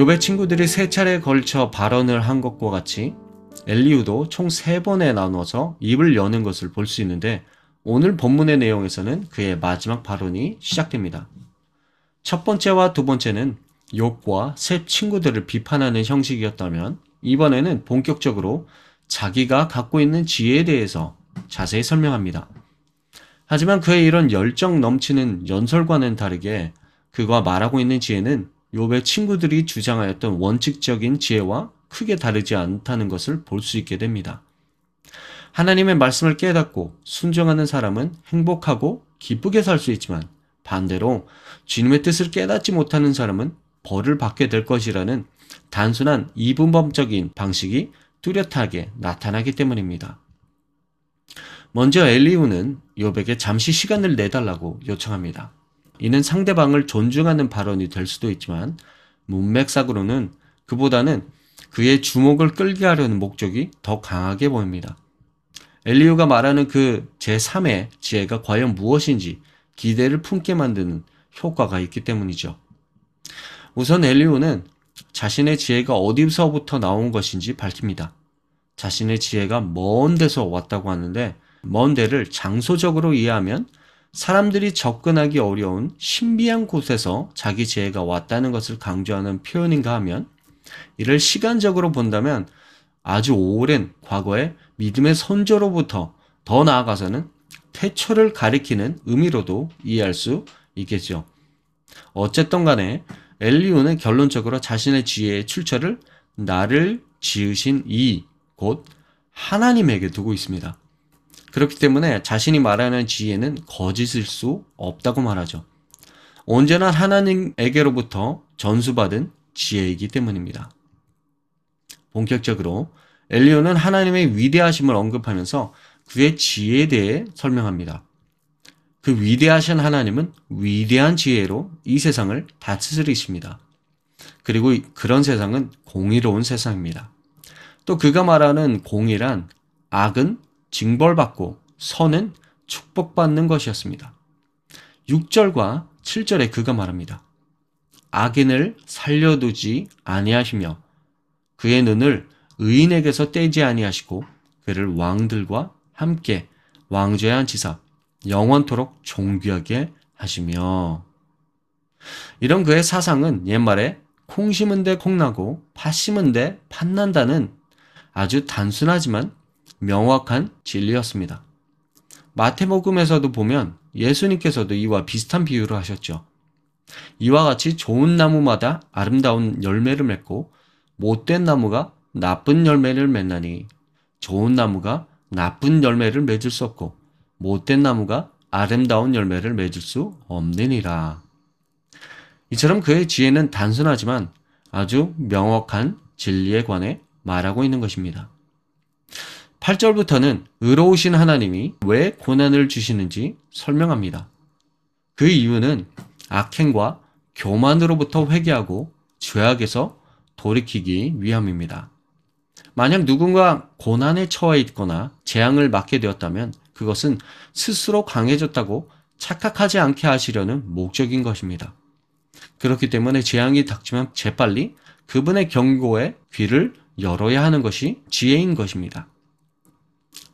욥의 친구들이 세 차례에 걸쳐 발언을 한 것과 같이 엘리우도 총 세 번에 나눠서 입을 여는 것을 볼 수 있는데 오늘 본문의 내용에서는 그의 마지막 발언이 시작됩니다. 첫 번째와 두 번째는 욥과 세 친구들을 비판하는 형식이었다면 이번에는 본격적으로 자기가 갖고 있는 지혜에 대해서 자세히 설명합니다. 하지만 그의 이런 열정 넘치는 연설과는 다르게 그가 말하고 있는 지혜는 욥의 친구들이 주장하였던 원칙적인 지혜와 크게 다르지 않다는 것을 볼 수 있게 됩니다. 하나님의 말씀을 깨닫고 순종하는 사람은 행복하고 기쁘게 살 수 있지만 반대로 주님의 뜻을 깨닫지 못하는 사람은 벌을 받게 될 것이라는 단순한 이분법적인 방식이 뚜렷하게 나타나기 때문입니다. 먼저 엘리우는 욥에게 잠시 시간을 내달라고 요청합니다. 이는 상대방을 존중하는 발언이 될 수도 있지만 문맥상으로는 그보다는 그의 주목을 끌게 하려는 목적이 더 강하게 보입니다. 엘리우가 말하는 그 제3의 지혜가 과연 무엇인지 기대를 품게 만드는 효과가 있기 때문이죠. 우선 엘리우는 자신의 지혜가 어디서부터 나온 것인지 밝힙니다. 자신의 지혜가 먼 데서 왔다고 하는데 먼 데를 장소적으로 이해하면 사람들이 접근하기 어려운 신비한 곳에서 자기 지혜가 왔다는 것을 강조하는 표현인가 하면 이를 시간적으로 본다면 아주 오랜 과거의 믿음의 선조로부터 더 나아가서는 태초를 가리키는 의미로도 이해할 수 있겠죠. 어쨌든 간에 엘리우는 결론적으로 자신의 지혜의 출처를 나를 지으신 이 곧 하나님에게 두고 있습니다. 그렇기 때문에 자신이 말하는 지혜는 거짓일 수 없다고 말하죠. 언제나 하나님에게로부터 전수받은 지혜이기 때문입니다. 본격적으로 엘리오는 하나님의 위대하심을 언급하면서 그의 지혜에 대해 설명합니다. 그 위대하신 하나님은 위대한 지혜로 이 세상을 다스리십니다. 그리고 그런 세상은 공의로운 세상입니다. 또 그가 말하는 공의란 악은 징벌받고 선은 축복받는 것이었습니다. 6절과 7절에 그가 말합니다. 악인을 살려두지 아니하시며 그의 눈을 의인에게서 떼지 아니하시고 그를 왕들과 함께 왕좌에 앉히사 영원토록 존귀하게 하시며 이런 그의 사상은 옛말에 콩 심은 데 콩나고 팥 심은 데 팥난다는 아주 단순하지만 명확한 진리였습니다. 마태복음에서도 보면 예수님께서도 이와 비슷한 비유를 하셨죠. 이와 같이 좋은 나무마다 아름다운 열매를 맺고 못된 나무가 나쁜 열매를 맺나니 좋은 나무가 나쁜 열매를 맺을 수 없고 못된 나무가 아름다운 열매를 맺을 수 없느니라. 이처럼 그의 지혜는 단순하지만 아주 명확한 진리에 관해 말하고 있는 것입니다. 8절부터는 의로우신 하나님이 왜 고난을 주시는지 설명합니다. 그 이유는 악행과 교만으로부터 회개하고 죄악에서 돌이키기 위함입니다. 만약 누군가 고난에 처해 있거나 재앙을 맞게 되었다면 그것은 스스로 강해졌다고 착각하지 않게 하시려는 목적인 것입니다. 그렇기 때문에 재앙이 닥치면 재빨리 그분의 경고에 귀를 열어야 하는 것이 지혜인 것입니다.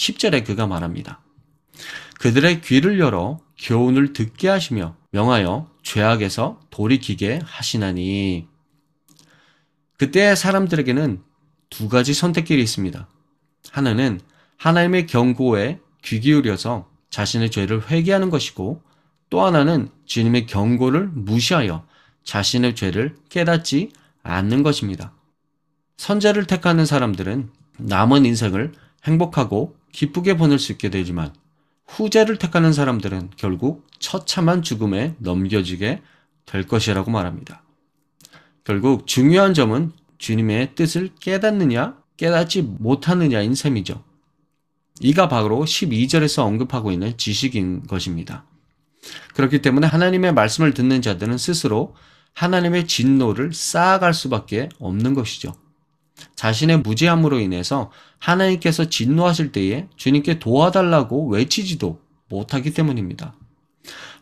10절에 그가 말합니다. 그들의 귀를 열어 교훈을 듣게 하시며 명하여 죄악에서 돌이키게 하시나니 그때 사람들에게는 두 가지 선택길이 있습니다. 하나는 하나님의 경고에 귀 기울여서 자신의 죄를 회개하는 것이고 또 하나는 주님의 경고를 무시하여 자신의 죄를 깨닫지 않는 것입니다. 선제를 택하는 사람들은 남은 인생을 행복하고 기쁘게 보낼 수 있게 되지만 후자를 택하는 사람들은 결국 처참한 죽음에 넘겨지게 될 것이라고 말합니다. 결국 중요한 점은 주님의 뜻을 깨닫느냐, 깨닫지 못하느냐인 셈이죠. 이가 바로 12절에서 언급하고 있는 지식인 것입니다. 그렇기 때문에 하나님의 말씀을 듣는 자들은 스스로 하나님의 진노를 쌓아갈 수밖에 없는 것이죠. 자신의 무지함으로 인해서 하나님께서 진노하실 때에 주님께 도와달라고 외치지도 못하기 때문입니다.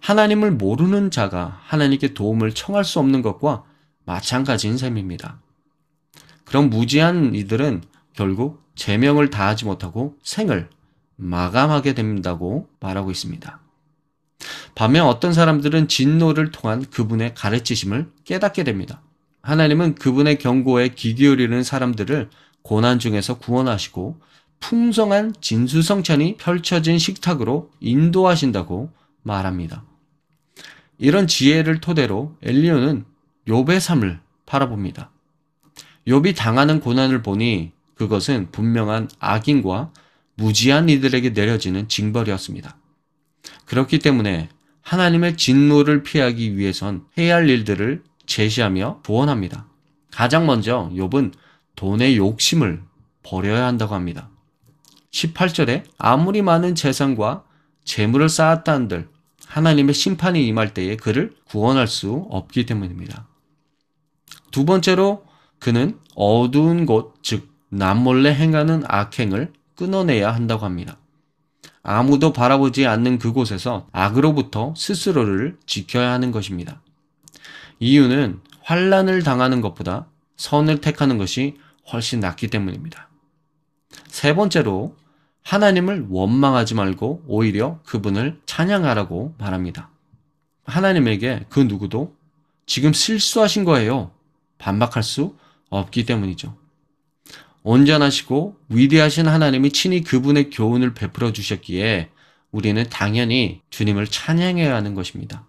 하나님을 모르는 자가 하나님께 도움을 청할 수 없는 것과 마찬가지인 셈입니다. 그럼 무지한 이들은 결국 제명을 다하지 못하고 생을 마감하게 된다고 말하고 있습니다. 반면 어떤 사람들은 진노를 통한 그분의 가르치심을 깨닫게 됩니다. 하나님은 그분의 경고에 귀 기울이는 사람들을 고난 중에서 구원하시고 풍성한 진수성찬이 펼쳐진 식탁으로 인도하신다고 말합니다. 이런 지혜를 토대로 엘리오는 욥의 삶을 바라봅니다. 욥이 당하는 고난을 보니 그것은 분명한 악인과 무지한 이들에게 내려지는 징벌이었습니다. 그렇기 때문에 하나님의 진노를 피하기 위해선 해야 할 일들을 제시하며 조언합니다. 가장 먼저 욥은 돈의 욕심을 버려야 한다고 합니다. 18절에 아무리 많은 재산과 재물을 쌓았다 한들 하나님의 심판이 임할 때에 그를 구원할 수 없기 때문입니다. 두 번째로 그는 어두운 곳, 즉 남몰래 행하는 악행을 끊어내야 한다고 합니다. 아무도 바라보지 않는 그곳에서 악으로부터 스스로를 지켜야 하는 것입니다. 이유는 환란을 당하는 것보다 선을 택하는 것이 훨씬 낫기 때문입니다. 세 번째로 하나님을 원망하지 말고 오히려 그분을 찬양하라고 말합니다. 하나님에게 그 누구도 지금 실수하신 거예요. 반박할 수 없기 때문이죠. 온전하시고 위대하신 하나님이 친히 그분의 교훈을 베풀어 주셨기에 우리는 당연히 주님을 찬양해야 하는 것입니다.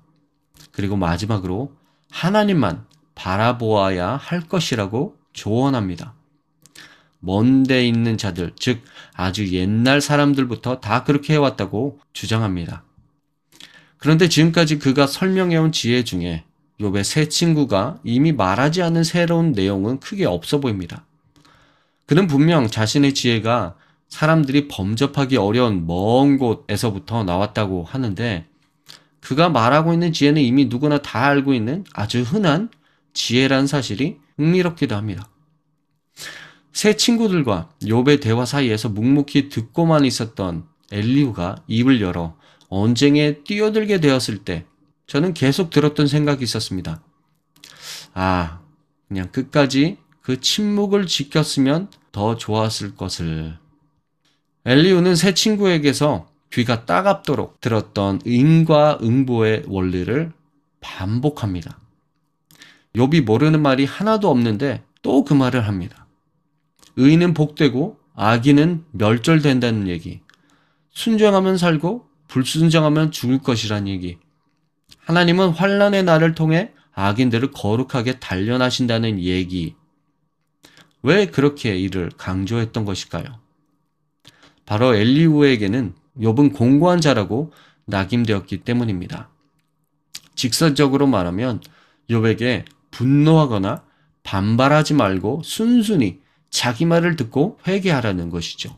그리고 마지막으로 하나님만 바라보아야 할 것이라고 조언합니다. 먼데 있는 자들, 즉 아주 옛날 사람들부터 다 그렇게 해왔다고 주장합니다. 그런데 지금까지 그가 설명해온 지혜 중에 욥의 새 친구가 이미 말하지 않은 새로운 내용은 크게 없어 보입니다. 그는 분명 자신의 지혜가 사람들이 범접하기 어려운 먼 곳에서부터 나왔다고 하는데 그가 말하고 있는 지혜는 이미 누구나 다 알고 있는 아주 흔한 지혜란 사실이 흥미롭기도 합니다. 새 친구들과 욥의 대화 사이에서 묵묵히 듣고만 있었던 엘리우가 입을 열어 언쟁에 뛰어들게 되었을 때 저는 계속 들었던 생각이 있었습니다. 아, 그냥 끝까지 그 침묵을 지켰으면 더 좋았을 것을. 엘리우는 새 친구에게서 귀가 따갑도록 들었던 응과 응보의 원리를 반복합니다. 욥이 모르는 말이 하나도 없는데 또 그 말을 합니다. 의인은 복되고 악인은 멸절된다는 얘기. 순정하면 살고 불순정하면 죽을 것이란 얘기. 하나님은 환란의 날을 통해 악인들을 거룩하게 단련하신다는 얘기. 왜 그렇게 이를 강조했던 것일까요? 바로 엘리우에게는 욥은 공고한 자라고 낙임되었기 때문입니다. 직설적으로 말하면 욥에게 분노하거나 반발하지 말고 순순히 자기 말을 듣고 회개하라는 것이죠.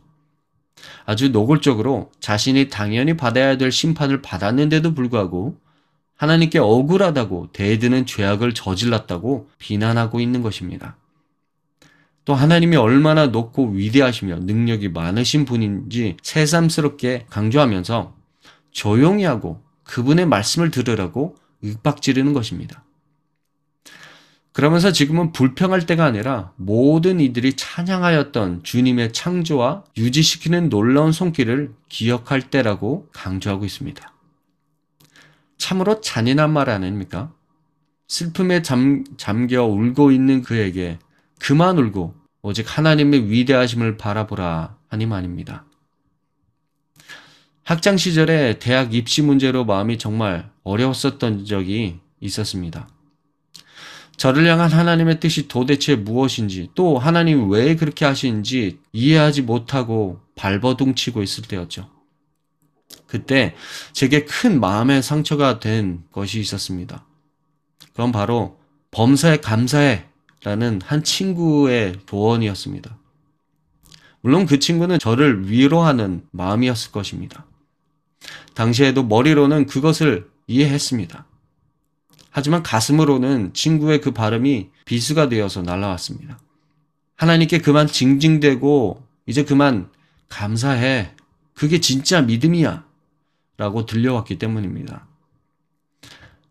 아주 노골적으로 자신이 당연히 받아야 될 심판을 받았는데도 불구하고 하나님께 억울하다고 대드는 죄악을 저질렀다고 비난하고 있는 것입니다. 또 하나님이 얼마나 높고 위대하시며 능력이 많으신 분인지 새삼스럽게 강조하면서 조용히 하고 그분의 말씀을 들으라고 윽박 지르는 것입니다. 그러면서 지금은 불평할 때가 아니라 모든 이들이 찬양하였던 주님의 창조와 유지시키는 놀라운 손길을 기억할 때라고 강조하고 있습니다. 참으로 잔인한 말 아닙니까? 슬픔에 잠, 잠겨 울고 있는 그에게 그만 울고 오직 하나님의 위대하심을 바라보라 하니 말입니다. 학창 시절에 대학 입시 문제로 마음이 정말 어려웠었던 적이 있었습니다. 저를 향한 하나님의 뜻이 도대체 무엇인지 또 하나님이 왜 그렇게 하시는지 이해하지 못하고 발버둥 치고 있을 때였죠. 그때 제게 큰 마음의 상처가 된 것이 있었습니다. 그건 바로 범사에 감사해 라는 한 친구의 조언이었습니다. 물론 그 친구는 저를 위로하는 마음이었을 것입니다. 당시에도 머리로는 그것을 이해했습니다. 하지만 가슴으로는 친구의 그 발음이 비수가 되어서 날아왔습니다. 하나님께 그만 징징대고 이제 그만 감사해. 그게 진짜 믿음이야. 라고 들려왔기 때문입니다.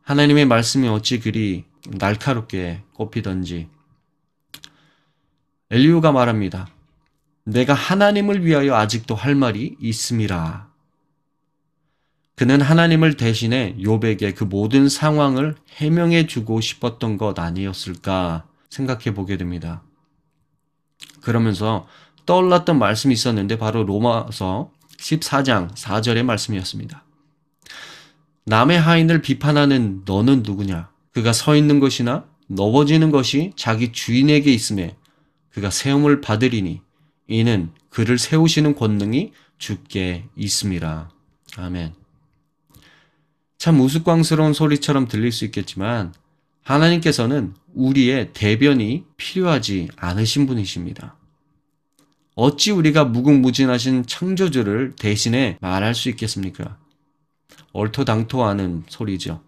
하나님의 말씀이 어찌 그리 날카롭게 꼽히던지 엘리우가 말합니다. 내가 하나님을 위하여 아직도 할 말이 있음이라. 그는 하나님을 대신해 욥에게 그 모든 상황을 해명해 주고 싶었던 것 아니었을까 생각해 보게 됩니다. 그러면서 떠올랐던 말씀이 있었는데 바로 로마서 14장 4절의 말씀이었습니다. 남의 하인을 비판하는 너는 누구냐? 그가 서 있는 것이나 넘어지는 것이 자기 주인에게 있음에 그가 세움을 받으리니 이는 그를 세우시는 권능이 주께 있음이라. 아멘. 참 우스꽝스러운 소리처럼 들릴 수 있겠지만 하나님께서는 우리의 대변이 필요하지 않으신 분이십니다. 어찌 우리가 무궁무진하신 창조주를 대신해 말할 수 있겠습니까? 얼토당토하는 소리죠.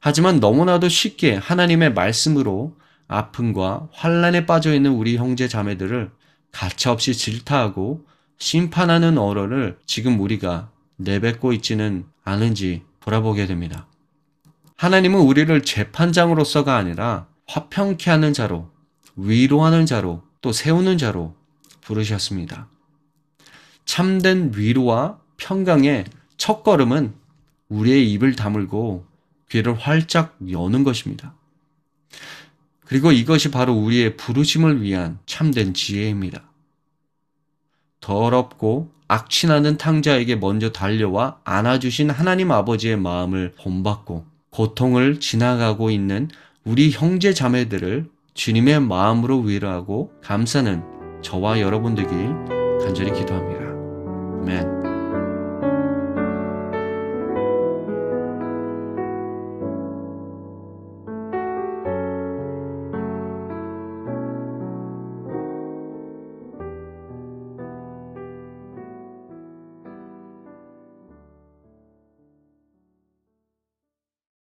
하지만 너무나도 쉽게 하나님의 말씀으로 아픔과 환란에 빠져 있는 우리 형제 자매들을 가차없이 질타하고 심판하는 어로를 지금 우리가 내뱉고 있지는 않은지 돌아보게 됩니다. 하나님은 우리를 재판장으로서가 아니라 화평케 하는 자로, 위로하는 자로, 또 세우는 자로 부르셨습니다. 참된 위로와 평강의 첫 걸음은 우리의 입을 다물고 귀를 활짝 여는 것입니다. 그리고 이것이 바로 우리의 부르심을 위한 참된 지혜입니다. 더럽고 악취나는 탕자에게 먼저 달려와 안아주신 하나님 아버지의 마음을 본받고 고통을 지나가고 있는 우리 형제 자매들을 주님의 마음으로 위로하고 감사는 저와 여러분 되길 간절히 기도합니다. 아멘.